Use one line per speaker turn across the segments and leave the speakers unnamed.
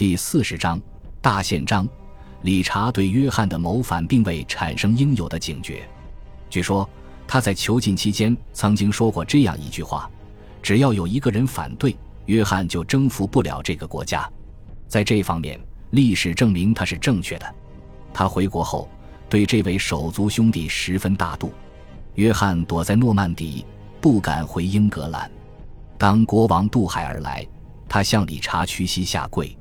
第四十章大宪章。理查对约翰的谋反并未产生应有的警觉。据说他在囚禁期间曾经说过这样一句话：“只要有一个人反对，约翰就征服不了这个国家。”在这方面，历史证明他是正确的。他回国后，对这位手足兄弟十分大度。约翰躲在诺曼底，不敢回英格兰。当国王渡海而来，他向理查屈膝下跪：“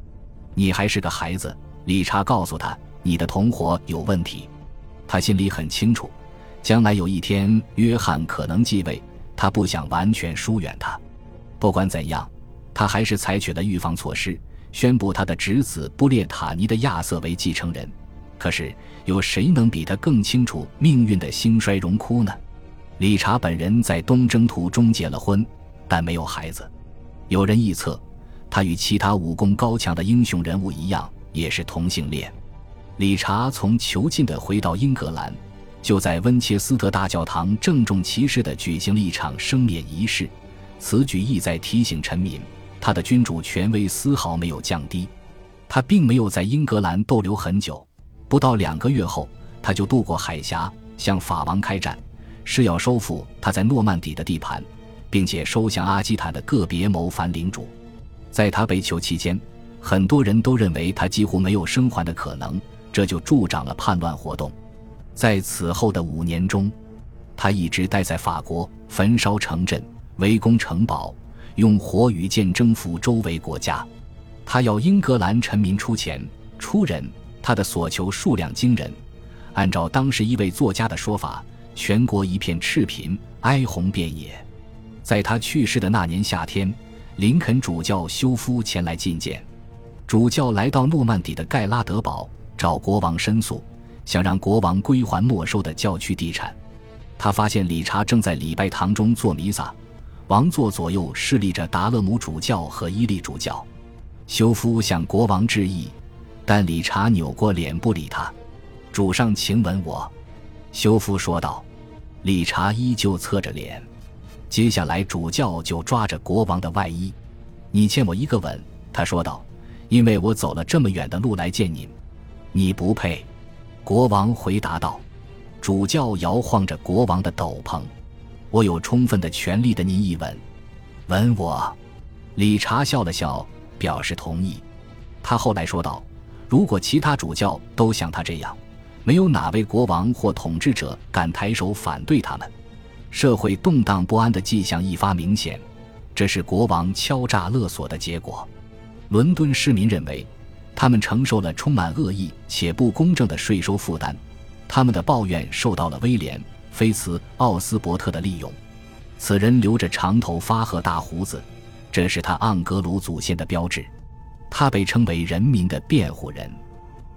你还是个孩子。”理查告诉他：“你的同伙有问题。”他心里很清楚，将来有一天约翰可能继位，他不想完全疏远他。不管怎样，他还是采取了预防措施，宣布他的侄子布列塔尼的亚瑟为继承人。可是，有谁能比他更清楚命运的兴衰荣枯呢？理查本人在东征途中结了婚，但没有孩子。有人臆测，他与其他武功高强的英雄人物一样。也是同性恋。理查从囚禁的回到英格兰，就在温切斯特大教堂郑重其事地举行了一场生冕仪式。此举意在提醒臣民，他的君主权威丝毫没有降低。他并没有在英格兰逗留很久，不到两个月后，他就渡过海峡，向法王开战，是要收复他在诺曼底的地盘，并且收降阿基坦的个别谋反领主。在他被囚期间。很多人都认为他几乎没有生还的可能，这就助长了叛乱活动。在此后的五年中，他一直待在法国，焚烧城镇，围攻城堡，用火与剑征服周围国家。他要英格兰臣民出钱出人，他的所求数量惊人。按照当时一位作家的说法，全国一片赤贫，哀鸿遍野。在他去世的那年夏天，林肯主教休夫前来觐见。主教来到诺曼底的盖拉德堡，找国王申诉，想让国王归还没收的教区地产。他发现理查正在礼拜堂中做弥撒，王座左右侍立着达勒姆主教和伊利主教。休夫向国王致意，但理查扭过脸不理他。主上，请吻我。”休夫说道。理查依旧侧着脸。接下来，主教就抓着国王的外衣。“你欠我一个吻。”他说道。因为我走了这么远的路来见您，你不配。”国王回答道。主教摇晃着国王的斗篷，“我有充分的权利的您一吻，吻我。”理查笑了笑，表示同意。他后来说道：“如果其他主教都像他这样，没有哪位国王或统治者敢抬手反对他们。社会动荡不安的迹象一发明显，这是国王敲诈勒索的结果。”伦敦市民认为，他们承受了充满恶意且不公正的税收负担，他们的抱怨受到了威廉·菲茨奥斯伯特的利用。此人留着长头发和大胡子，这是他盎格鲁祖先的标志。他被称为人民的辩护人。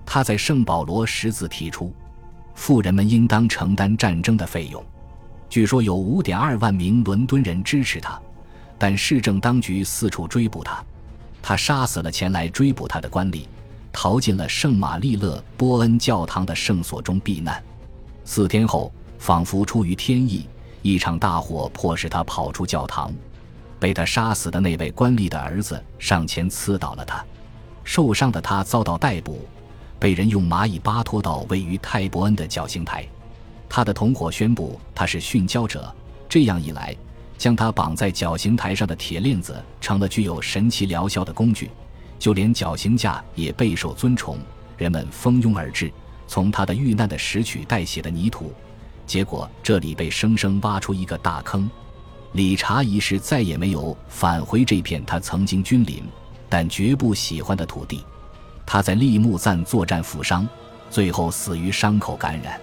他在圣保罗十字提出，富人们应当承担战争的费用。据说有5.2万名伦敦人支持他，但市政当局四处追捕他。他杀死了前来追捕他的官吏，逃进了圣玛丽勒波恩教堂的圣所中避难。四天后，仿佛出于天意，一场大火迫使他跑出教堂。被他杀死的那位官吏的儿子上前刺倒了他。受伤的他遭到逮捕，被人用蚂蚁巴拖到位于泰伯恩的绞刑台。他的同伙宣布他是殉教者。这样一来。将他绑在绞刑台上的铁链子成了具有神奇疗效的工具，就连绞刑架也备受尊崇。人们蜂拥而至，从他的遇难的拾取带血的泥土，结果这里被生生挖出一个大坑。理查一世再也没有返回这片他曾经君临但绝不喜欢的土地。他在利木赞作战负伤，最后死于伤口感染。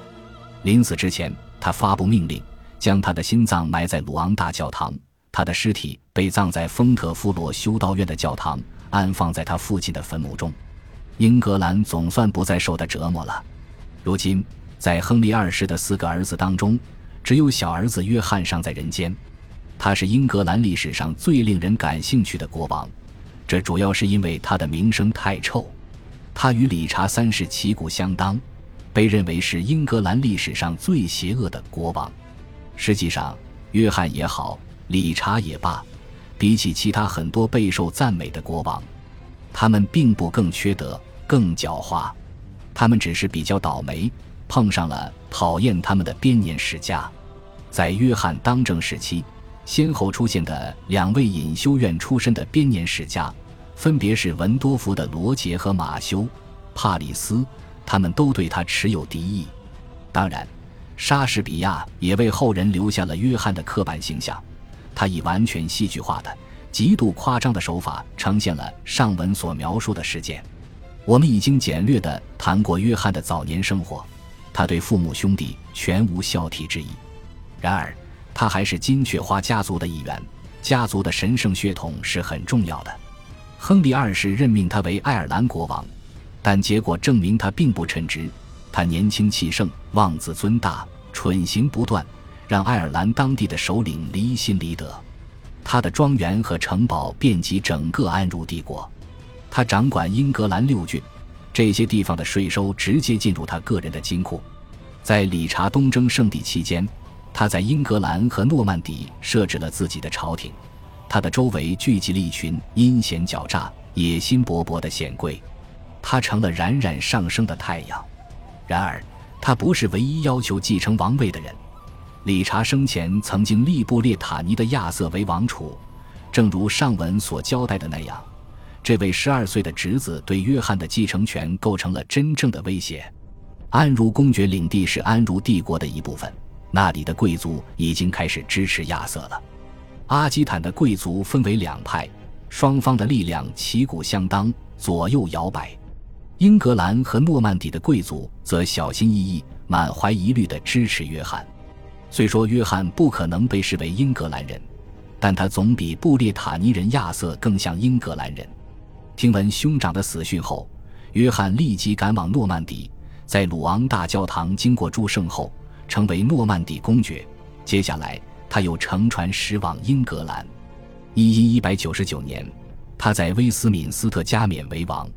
临死之前，他发布命令。将他的心脏埋在鲁昂大教堂，他的尸体被葬在丰特夫罗修道院的教堂，安放在他父亲的坟墓中。英格兰总算不再受他折磨了。如今，在亨利二世的四个儿子当中，只有小儿子约翰尚在人间。他是英格兰历史上最令人感兴趣的国王，这主要是因为他的名声太臭。他与理查三世旗鼓相当，被认为是英格兰历史上最邪恶的国王。实际上，约翰也好，理查也罢，比起其他很多备受赞美的国王，他们并不更缺德、更狡猾，他们只是比较倒霉，碰上了讨厌他们的编年史家。在约翰当政时期，先后出现的两位隐修院出身的编年史家，分别是文多福的罗杰和马修·帕里斯，他们都对他持有敌意。当然，莎士比亚也为后人留下了约翰的刻板形象，他以完全戏剧化的、极度夸张的手法呈现了上文所描述的事件。我们已经简略地谈过约翰的早年生活，他对父母兄弟全无孝悌之意。然而，他还是金雀花家族的一员，家族的神圣血统是很重要的。亨利二世任命他为爱尔兰国王，但结果证明他并不称职。他年轻气盛，妄自尊大，蠢行不断，让爱尔兰当地的首领离心离德。他的庄园和城堡遍及整个安茹帝国，他掌管英格兰六郡，这些地方的税收直接进入他个人的金库。在理查东征圣地期间。他在英格兰和诺曼底设置了自己的朝廷，他的周围聚集了一群阴险狡诈、野心勃勃的显贵，他成了冉冉上升的太阳。然而，他不是唯一要求继承王位的人。理查生前曾经立布列塔尼的亚瑟为王储，正如上文所交代的那样，这位十二岁的侄子对约翰的继承权构成了真正的威胁。安茹公爵领地是安茹帝国的一部分。那里的贵族已经开始支持亚瑟了。阿基坦的贵族分为两派，双方的力量旗鼓相当，左右摇摆。英格兰和诺曼底的贵族则小心翼翼、满怀疑虑地支持约翰。虽说约翰不可能被视为英格兰人，但他总比布列塔尼人亚瑟更像英格兰人。听闻兄长的死讯后，约翰立即赶往诺曼底，在鲁昂大教堂经过祝圣后。成为诺曼底公爵，接下来他又乘船驶往英格兰。一一一百九十九年，他在威斯敏斯特加冕为王。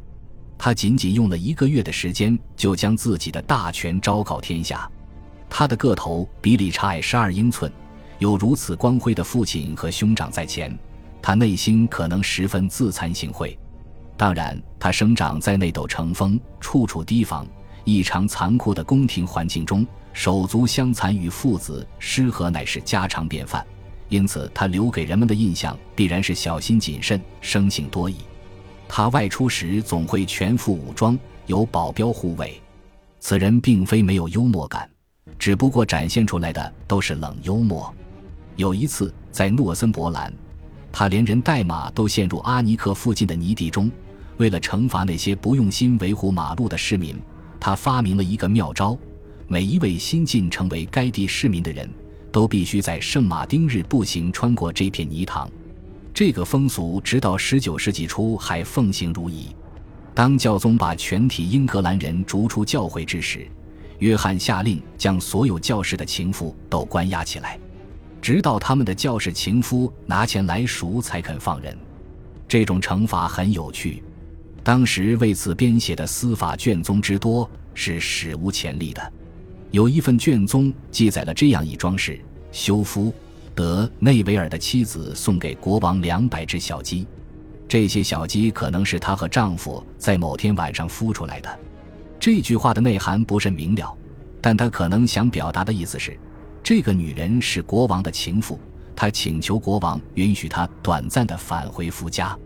他仅仅用了一个月的时间，就将自己的大权昭告天下。他的个头比理查矮十二英寸，有如此光辉的父亲和兄长在前，他内心可能十分自惭形秽。当然，他生长在内斗成风、处处提防、异常残酷的宫廷环境中。手足相残与父子失和乃是家常便饭，因此他留给人们的印象必然是小心谨慎、生性多疑。他外出时总会全副武装，有保镖护卫。此人并非没有幽默感，只不过展现出来的都是冷幽默。有一次在诺森伯兰，他连人带马都陷入阿尼克附近的泥地中。为了惩罚那些不用心维护马路的市民，他发明了一个妙招。每一位新晋成为该地市民的人，都必须在圣马丁日步行穿过这片泥塘。这个风俗直到十九世纪初还奉行如一。当教宗把全体英格兰人逐出教会之时，约翰下令将所有教士的情妇都关押起来，直到他们的教士情夫拿钱来赎才肯放人。这种惩罚很有趣，当时为此编写的司法卷宗之多是史无前例的。有一份卷宗记载了这样一桩事：修夫德内维尔的妻子送给国王两百只小鸡，这些小鸡可能是她和丈夫在某天晚上孵出来的。这句话的内涵不甚明了，但他可能想表达的意思是，这个女人是国王的情妇，她请求国王允许她短暂的返回夫家。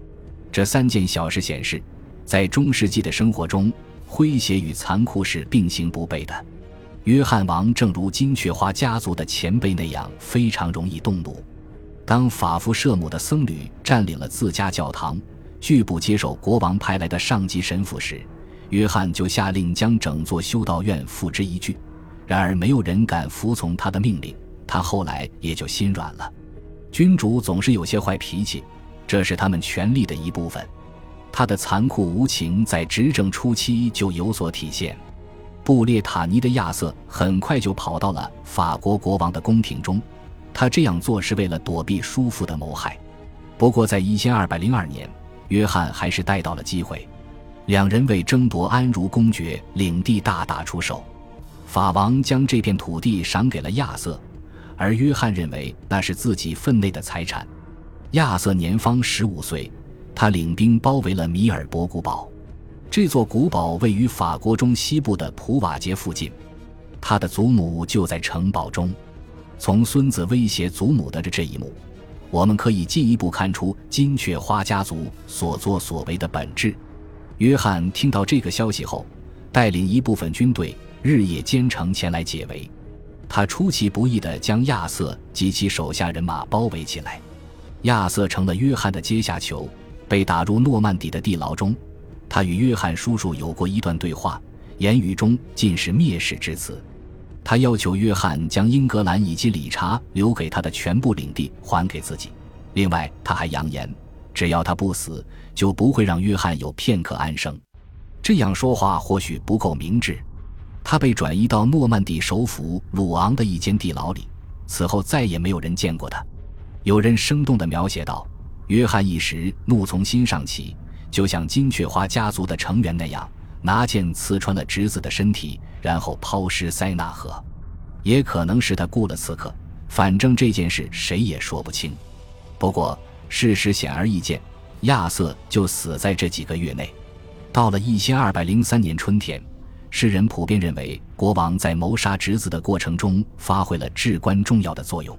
这三件小事显示，在中世纪的生活中，诙谐与残酷是并行不悖的。约翰王正如金雀花家族的前辈那样，非常容易动怒。当法夫舍姆的僧侣占领了自家教堂，拒不接受国王派来的上级神父时，约翰就下令将整座修道院付之一炬。然而，没有人敢服从他的命令，他后来也就心软了。君主总是有些坏脾气，这是他们权力的一部分。他的残酷无情在执政初期就有所体现。布列塔尼的亚瑟很快就跑到了法国国王的宫廷中，他这样做是为了躲避叔父的谋害。不过，在一千二百零二年，约翰还是逮到了机会，两人为争夺安茹公爵领地大打出手。法王将这片土地赏给了亚瑟，而约翰认为那是自己分内的财产。亚瑟年方十五岁，他领兵包围了米尔博古堡。这座古堡位于法国中西部的普瓦捷附近，他的祖母就在城堡中。从孙子威胁祖母的这一幕，我们可以进一步看出金雀花家族所作所为的本质。约翰听到这个消息后，带领一部分军队日夜兼程前来解围。他出其不意地将亚瑟及其手下人马包围起来，亚瑟成了约翰的阶下囚，被打入诺曼底的地牢中。他与约翰叔叔有过一段对话，言语中尽是蔑视之词。他要求约翰将英格兰以及理查留给他的全部领地还给自己。另外，他还扬言，只要他不死，就不会让约翰有片刻安生。这样说话或许不够明智。他被转移到诺曼底首府鲁昂的一间地牢里，此后再也没有人见过他。有人生动地描写道：“约翰一时怒从心上起，就像金雀花家族的成员那样，拿剑刺穿了侄子的身体，然后抛尸塞纳河。也可能是他雇了刺客，反正这件事谁也说不清。不过事实显而易见，亚瑟就死在这几个月内。到了一千二百零三年春天。”世人普遍认为，国王在谋杀侄子的过程中发挥了至关重要的作用。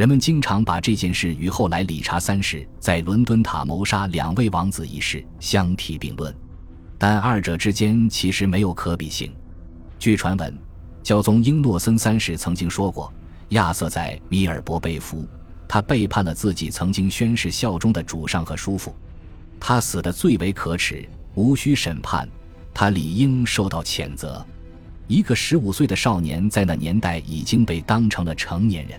人们经常把这件事与后来理查三世在伦敦塔谋杀两位王子一事相提并论，但二者之间其实没有可比性。据传闻，教宗英诺森三世曾经说过，亚瑟在米尔伯被俘，他背叛了自己曾经宣誓效忠的主上和叔父，他死的最为可耻，无需审判。他理应受到谴责。一个十五岁的少年在那年代已经被当成了成年人。